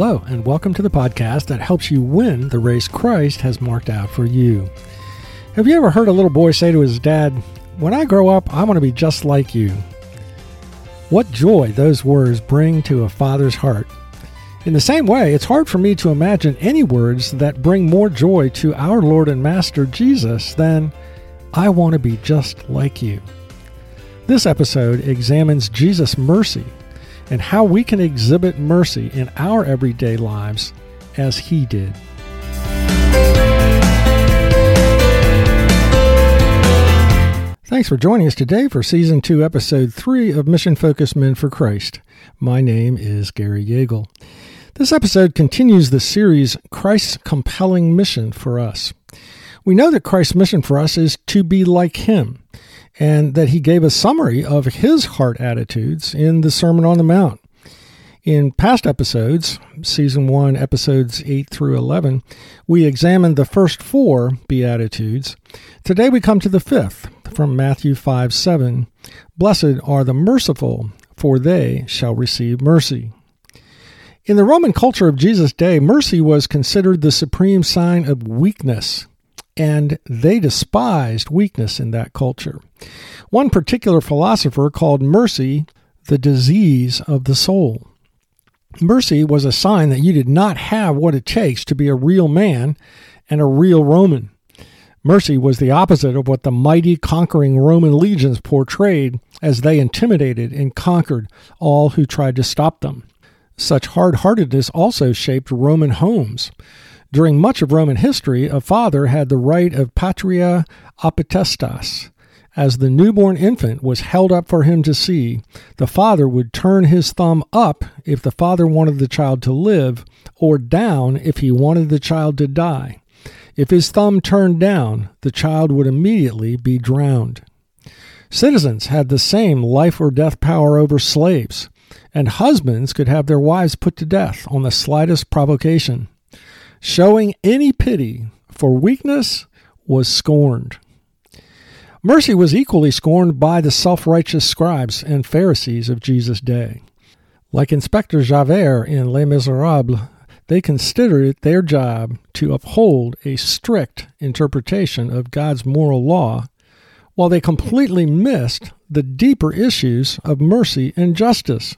Hello, and welcome to the podcast that helps you win the race Christ has marked out for you. Have you ever heard a little boy say to his dad, When I grow up, I want to be just like you? What joy those words bring to a father's heart. In the same way, it's hard for me to imagine any words that bring more joy to our Lord and Master Jesus than, I want to be just like you. This episode examines Jesus' mercy and how we can exhibit mercy in our everyday lives as He did. Thanks for joining us today for Season 2, Episode 3 of Mission Focused Men for Christ. My name is Gary Yagel. This episode continues the series Christ's Compelling Mission for Us. We know that Christ's mission for us is to be like Him and that he gave a summary of his heart attitudes in the Sermon on the Mount. In past episodes, season 1, episodes 8 through 11, we examined the first four Beatitudes. Today we come to the fifth from Matthew 5 7. Blessed are the merciful, for they shall receive mercy. In the Roman culture of Jesus' day, mercy was considered the supreme sign of weakness and they despised weakness in that culture. One particular philosopher called mercy the disease of the soul. Mercy was a sign that you did not have what it takes to be a real man and a real Roman. Mercy was the opposite of what the mighty conquering Roman legions portrayed as they intimidated and conquered all who tried to stop them. Such hard heartedness also shaped Roman homes. During much of Roman history, a father had the right of patria potestas. As the newborn infant was held up for him to see, the father would turn his thumb up if the father wanted the child to live, or down if he wanted the child to die. If his thumb turned down, the child would immediately be drowned. Citizens had the same life or death power over slaves, and husbands could have their wives put to death on the slightest provocation showing any pity for weakness was scorned. Mercy was equally scorned by the self righteous scribes and Pharisees of Jesus' day. Like Inspector Javert in Les Miserables, they considered it their job to uphold a strict interpretation of God's moral law, while they completely missed the deeper issues of mercy and justice.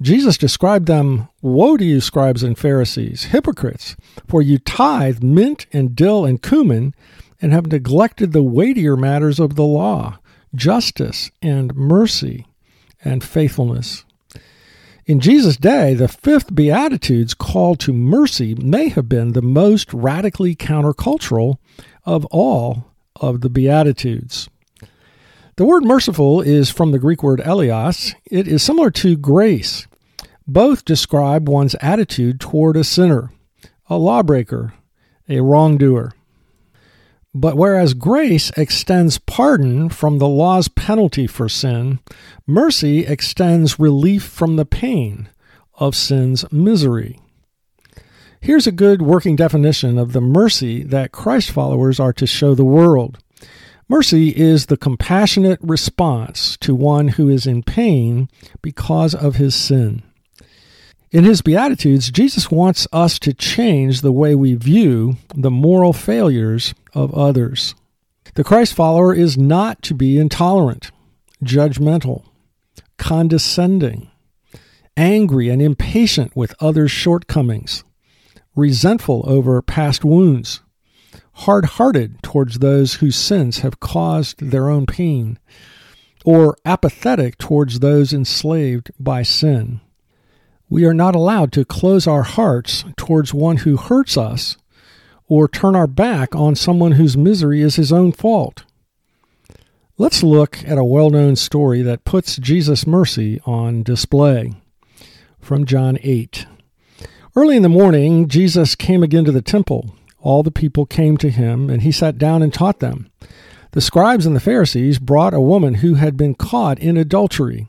Jesus described them Woe to you, scribes and Pharisees, hypocrites, for you tithe mint and dill and cumin, and have neglected the weightier matters of the law, justice and mercy and faithfulness. In Jesus' day, the fifth Beatitude's call to mercy may have been the most radically countercultural of all of the Beatitudes. The word merciful is from the Greek word eleos. It is similar to grace. Both describe one's attitude toward a sinner, a lawbreaker, a wrongdoer. But whereas grace extends pardon from the law's penalty for sin, mercy extends relief from the pain of sin's misery. Here's a good working definition of the mercy that Christ followers are to show the world. Mercy is the compassionate response to one who is in pain because of his sin. In his Beatitudes, Jesus wants us to change the way we view the moral failures of others. The Christ follower is not to be intolerant, judgmental, condescending, angry and impatient with others' shortcomings, resentful over past wounds, hard hearted towards those whose sins have caused their own pain, or apathetic towards those enslaved by sin. We are not allowed to close our hearts towards one who hurts us or turn our back on someone whose misery is his own fault. Let's look at a well known story that puts Jesus' mercy on display. From John 8. Early in the morning, Jesus came again to the temple all the people came to him, and he sat down and taught them. The scribes and the Pharisees brought a woman who had been caught in adultery.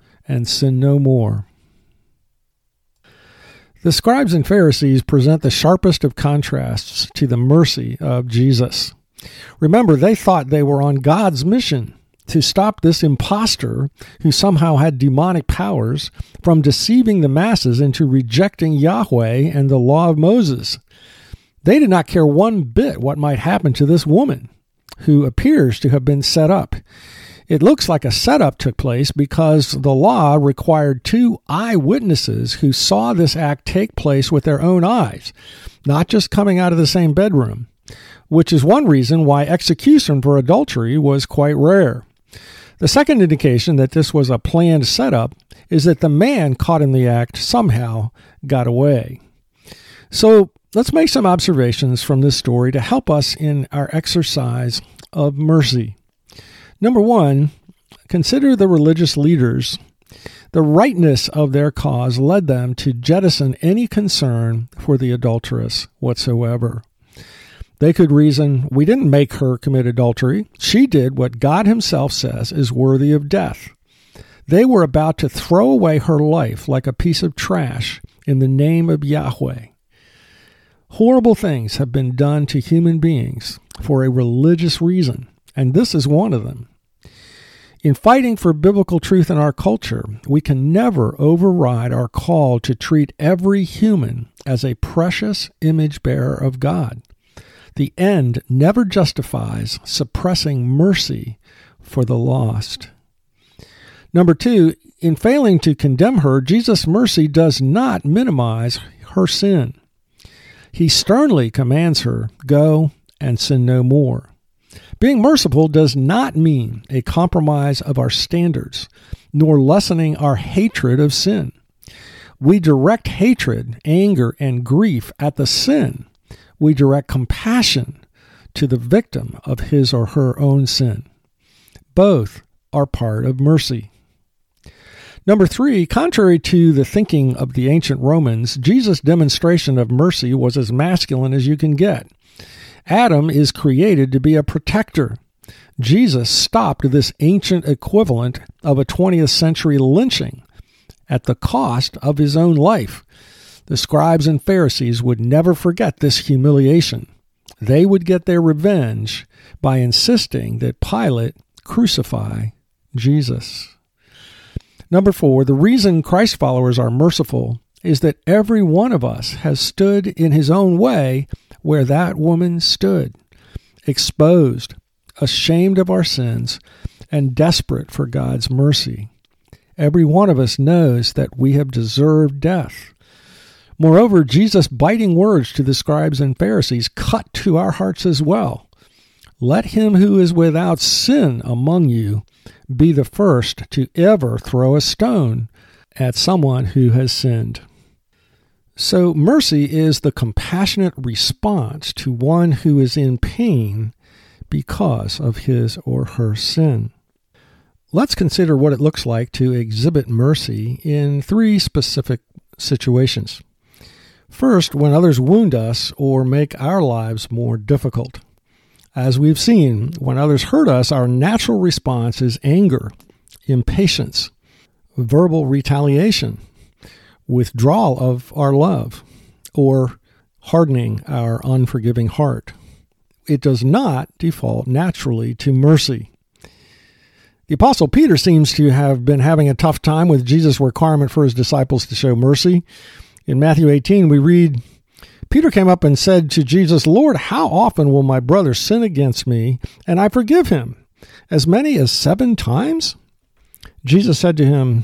and sin no more. The scribes and Pharisees present the sharpest of contrasts to the mercy of Jesus. Remember, they thought they were on God's mission to stop this impostor who somehow had demonic powers from deceiving the masses into rejecting Yahweh and the law of Moses. They did not care one bit what might happen to this woman who appears to have been set up. It looks like a setup took place because the law required two eyewitnesses who saw this act take place with their own eyes, not just coming out of the same bedroom, which is one reason why execution for adultery was quite rare. The second indication that this was a planned setup is that the man caught in the act somehow got away. So let's make some observations from this story to help us in our exercise of mercy. Number one, consider the religious leaders. The rightness of their cause led them to jettison any concern for the adulteress whatsoever. They could reason, we didn't make her commit adultery. She did what God Himself says is worthy of death. They were about to throw away her life like a piece of trash in the name of Yahweh. Horrible things have been done to human beings for a religious reason, and this is one of them. In fighting for biblical truth in our culture, we can never override our call to treat every human as a precious image bearer of God. The end never justifies suppressing mercy for the lost. Number two, in failing to condemn her, Jesus' mercy does not minimize her sin. He sternly commands her, Go and sin no more. Being merciful does not mean a compromise of our standards, nor lessening our hatred of sin. We direct hatred, anger, and grief at the sin we direct compassion to the victim of his or her own sin. Both are part of mercy. Number three, contrary to the thinking of the ancient Romans, Jesus' demonstration of mercy was as masculine as you can get. Adam is created to be a protector. Jesus stopped this ancient equivalent of a 20th century lynching at the cost of his own life. The scribes and Pharisees would never forget this humiliation. They would get their revenge by insisting that Pilate crucify Jesus. Number four, the reason Christ followers are merciful is that every one of us has stood in his own way where that woman stood, exposed, ashamed of our sins, and desperate for God's mercy. Every one of us knows that we have deserved death. Moreover, Jesus' biting words to the scribes and Pharisees cut to our hearts as well. Let him who is without sin among you be the first to ever throw a stone at someone who has sinned. So, mercy is the compassionate response to one who is in pain because of his or her sin. Let's consider what it looks like to exhibit mercy in three specific situations. First, when others wound us or make our lives more difficult. As we've seen, when others hurt us, our natural response is anger, impatience, verbal retaliation, withdrawal of our love, or hardening our unforgiving heart. It does not default naturally to mercy. The Apostle Peter seems to have been having a tough time with Jesus' requirement for his disciples to show mercy. In Matthew 18, we read, Peter came up and said to Jesus, Lord, how often will my brother sin against me and I forgive him? As many as seven times? Jesus said to him,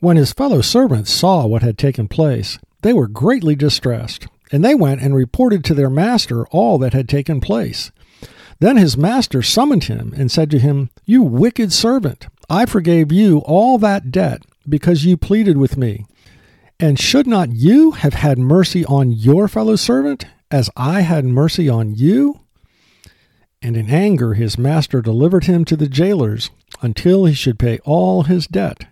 When his fellow servants saw what had taken place, they were greatly distressed, and they went and reported to their master all that had taken place. Then his master summoned him and said to him, You wicked servant, I forgave you all that debt because you pleaded with me. And should not you have had mercy on your fellow servant as I had mercy on you? And in anger his master delivered him to the jailers until he should pay all his debt.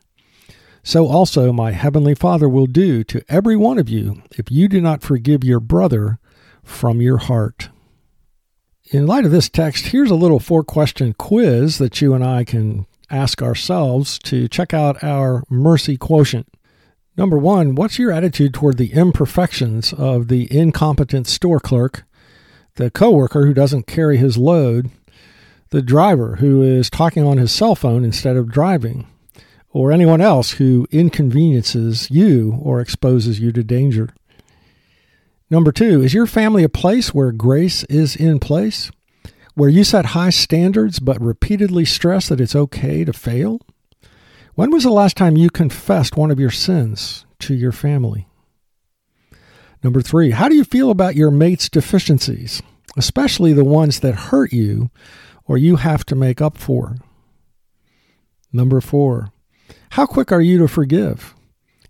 So also my heavenly Father will do to every one of you if you do not forgive your brother from your heart. In light of this text, here's a little four question quiz that you and I can ask ourselves to check out our mercy quotient. Number one, what's your attitude toward the imperfections of the incompetent store clerk, the coworker who doesn't carry his load, the driver who is talking on his cell phone instead of driving, or anyone else who inconveniences you or exposes you to danger. Number two, is your family a place where grace is in place? Where you set high standards but repeatedly stress that it's okay to fail? When was the last time you confessed one of your sins to your family? Number three, how do you feel about your mate's deficiencies, especially the ones that hurt you or you have to make up for? Number four, how quick are you to forgive?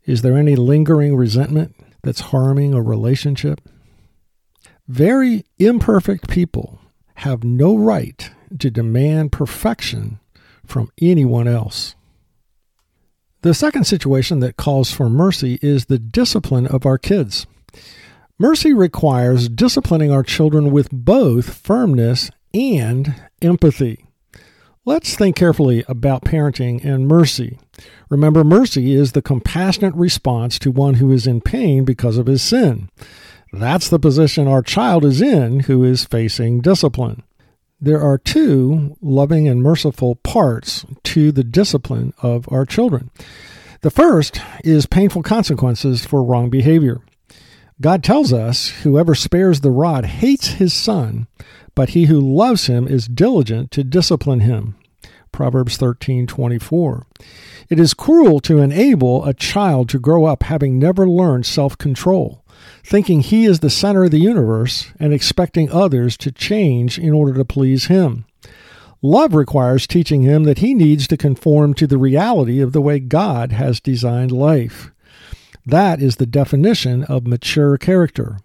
Is there any lingering resentment that's harming a relationship? Very imperfect people have no right to demand perfection from anyone else. The second situation that calls for mercy is the discipline of our kids. Mercy requires disciplining our children with both firmness and empathy. Let's think carefully about parenting and mercy. Remember, mercy is the compassionate response to one who is in pain because of his sin. That's the position our child is in who is facing discipline. There are two loving and merciful parts to the discipline of our children. The first is painful consequences for wrong behavior. God tells us, Whoever spares the rod hates his son, but he who loves him is diligent to discipline him. Proverbs 13:24. It is cruel to enable a child to grow up having never learned self-control, thinking he is the center of the universe and expecting others to change in order to please him. Love requires teaching him that he needs to conform to the reality of the way God has designed life. That is the definition of mature character.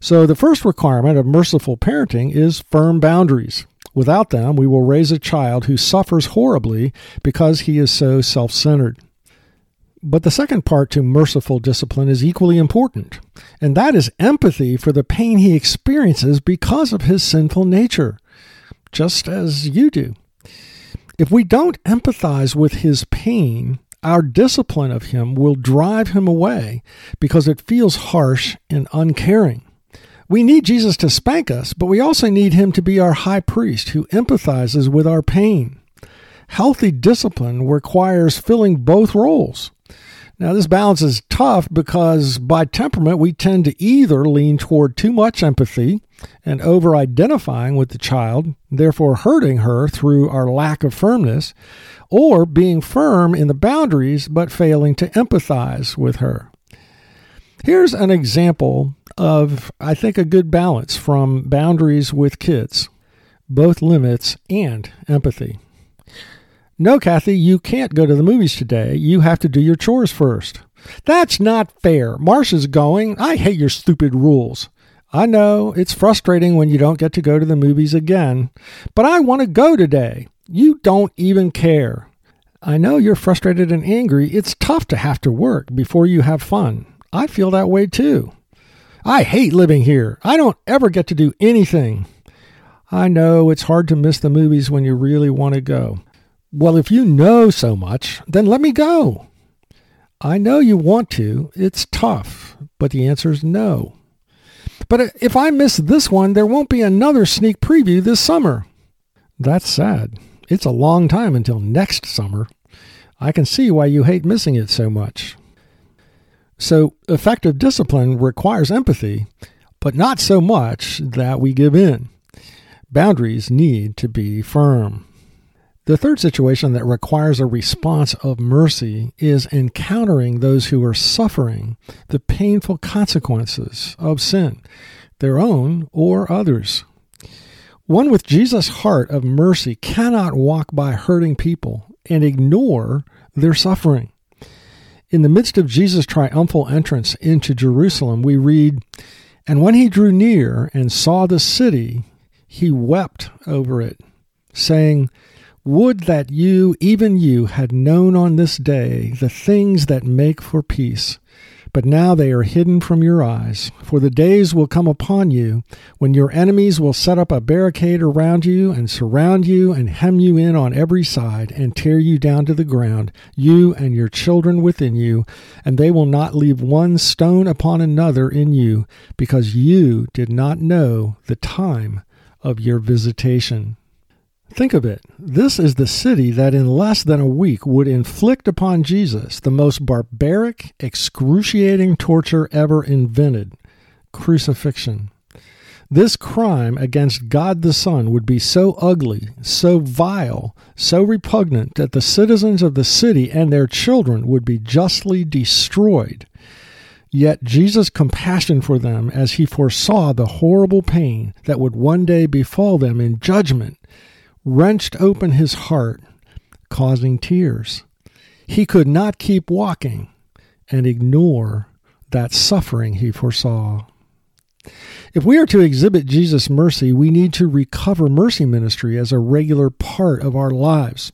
So, the first requirement of merciful parenting is firm boundaries. Without them, we will raise a child who suffers horribly because he is so self centered. But the second part to merciful discipline is equally important, and that is empathy for the pain he experiences because of his sinful nature, just as you do. If we don't empathize with his pain, our discipline of him will drive him away because it feels harsh and uncaring. We need Jesus to spank us, but we also need him to be our high priest who empathizes with our pain. Healthy discipline requires filling both roles. Now, this balance is tough because by temperament, we tend to either lean toward too much empathy and over identifying with the child, therefore hurting her through our lack of firmness, or being firm in the boundaries but failing to empathize with her. Here's an example of, I think, a good balance from boundaries with kids, both limits and empathy. No, Kathy, you can't go to the movies today. You have to do your chores first. That's not fair. Marcia's going. I hate your stupid rules. I know it's frustrating when you don't get to go to the movies again, but I want to go today. You don't even care. I know you're frustrated and angry. It's tough to have to work before you have fun. I feel that way too. I hate living here. I don't ever get to do anything. I know it's hard to miss the movies when you really want to go. Well, if you know so much, then let me go. I know you want to. It's tough, but the answer is no. But if I miss this one, there won't be another sneak preview this summer. That's sad. It's a long time until next summer. I can see why you hate missing it so much. So, effective discipline requires empathy, but not so much that we give in. Boundaries need to be firm. The third situation that requires a response of mercy is encountering those who are suffering the painful consequences of sin, their own or others. One with Jesus' heart of mercy cannot walk by hurting people and ignore their suffering. In the midst of Jesus' triumphal entrance into Jerusalem, we read, And when he drew near and saw the city, he wept over it, saying, would that you, even you, had known on this day the things that make for peace. But now they are hidden from your eyes. For the days will come upon you when your enemies will set up a barricade around you and surround you and hem you in on every side and tear you down to the ground, you and your children within you, and they will not leave one stone upon another in you, because you did not know the time of your visitation. Think of it. This is the city that in less than a week would inflict upon Jesus the most barbaric, excruciating torture ever invented crucifixion. This crime against God the Son would be so ugly, so vile, so repugnant that the citizens of the city and their children would be justly destroyed. Yet Jesus' compassion for them as he foresaw the horrible pain that would one day befall them in judgment wrenched open his heart, causing tears. He could not keep walking and ignore that suffering he foresaw. If we are to exhibit Jesus' mercy, we need to recover mercy ministry as a regular part of our lives.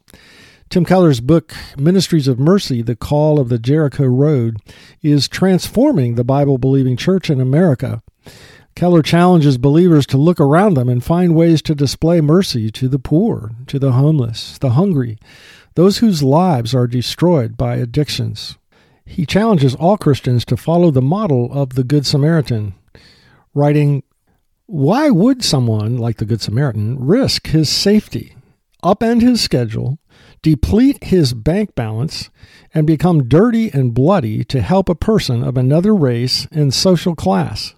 Tim Keller's book, Ministries of Mercy The Call of the Jericho Road, is transforming the Bible believing church in America. Keller challenges believers to look around them and find ways to display mercy to the poor, to the homeless, the hungry, those whose lives are destroyed by addictions. He challenges all Christians to follow the model of the Good Samaritan, writing, Why would someone like the Good Samaritan risk his safety, upend his schedule, deplete his bank balance, and become dirty and bloody to help a person of another race and social class?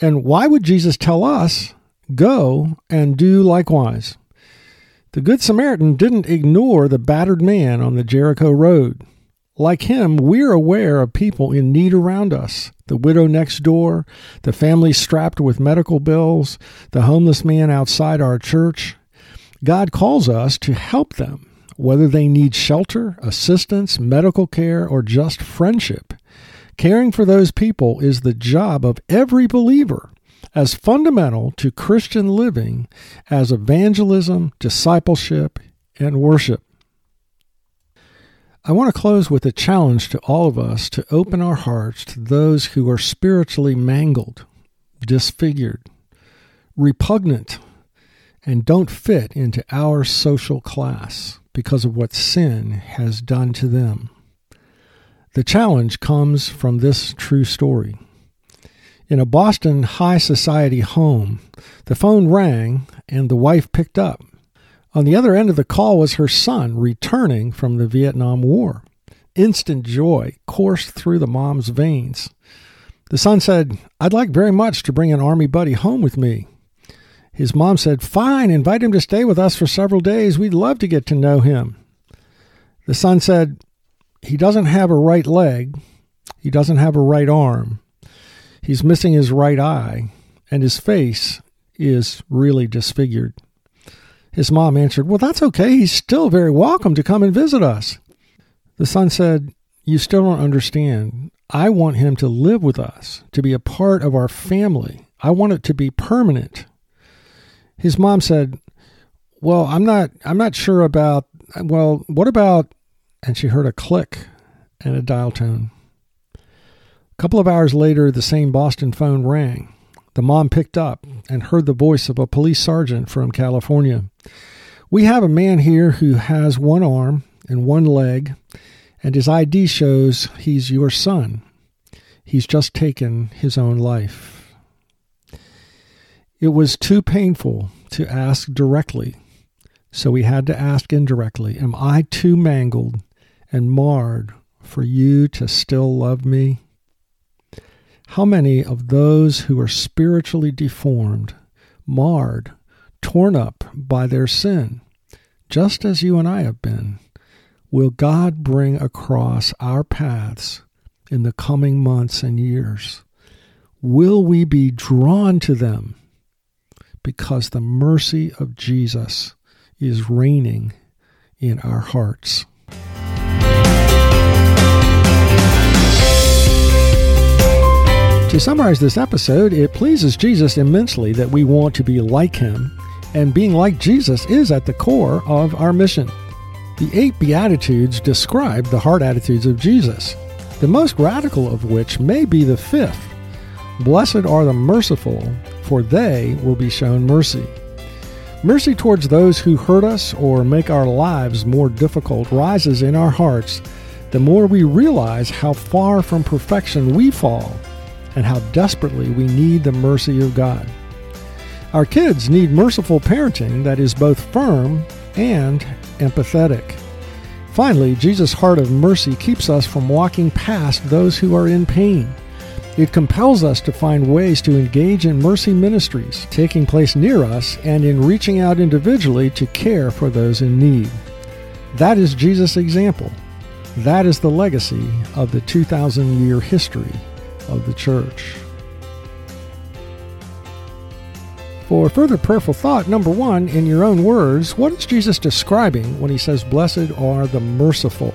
And why would Jesus tell us, go and do likewise? The Good Samaritan didn't ignore the battered man on the Jericho road. Like him, we're aware of people in need around us the widow next door, the family strapped with medical bills, the homeless man outside our church. God calls us to help them, whether they need shelter, assistance, medical care, or just friendship. Caring for those people is the job of every believer, as fundamental to Christian living as evangelism, discipleship, and worship. I want to close with a challenge to all of us to open our hearts to those who are spiritually mangled, disfigured, repugnant, and don't fit into our social class because of what sin has done to them. The challenge comes from this true story. In a Boston high society home, the phone rang and the wife picked up. On the other end of the call was her son returning from the Vietnam War. Instant joy coursed through the mom's veins. The son said, I'd like very much to bring an Army buddy home with me. His mom said, Fine, invite him to stay with us for several days. We'd love to get to know him. The son said, he doesn't have a right leg, he doesn't have a right arm, he's missing his right eye, and his face is really disfigured. His mom answered, Well, that's okay. He's still very welcome to come and visit us. The son said, You still don't understand. I want him to live with us, to be a part of our family. I want it to be permanent. His mom said, "Well, I'm not I'm not sure about well, what about and she heard a click and a dial tone. A couple of hours later, the same Boston phone rang. The mom picked up and heard the voice of a police sergeant from California. We have a man here who has one arm and one leg, and his ID shows he's your son. He's just taken his own life. It was too painful to ask directly, so we had to ask indirectly Am I too mangled and marred for you to still love me? How many of those who are spiritually deformed, marred, torn up by their sin, just as you and I have been, will God bring across our paths in the coming months and years? Will we be drawn to them because the mercy of Jesus is reigning in our hearts? To summarize this episode, it pleases Jesus immensely that we want to be like him, and being like Jesus is at the core of our mission. The eight Beatitudes describe the heart attitudes of Jesus, the most radical of which may be the fifth Blessed are the merciful, for they will be shown mercy. Mercy towards those who hurt us or make our lives more difficult rises in our hearts the more we realize how far from perfection we fall and how desperately we need the mercy of God. Our kids need merciful parenting that is both firm and empathetic. Finally, Jesus' heart of mercy keeps us from walking past those who are in pain. It compels us to find ways to engage in mercy ministries taking place near us and in reaching out individually to care for those in need. That is Jesus' example. That is the legacy of the 2,000 year history of the church. For further prayerful thought, number one, in your own words, what is Jesus describing when he says, Blessed are the merciful?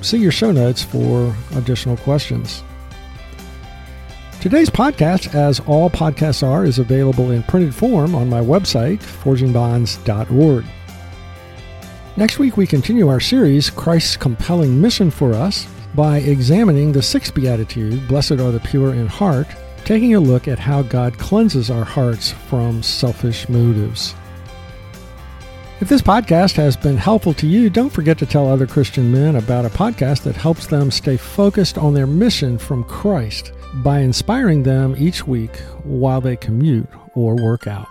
See your show notes for additional questions. Today's podcast, as all podcasts are, is available in printed form on my website, forgingbonds.org. Next week, we continue our series, Christ's Compelling Mission for Us, by examining the sixth beatitude, Blessed are the pure in heart, taking a look at how God cleanses our hearts from selfish motives. If this podcast has been helpful to you, don't forget to tell other Christian men about a podcast that helps them stay focused on their mission from Christ by inspiring them each week while they commute or work out.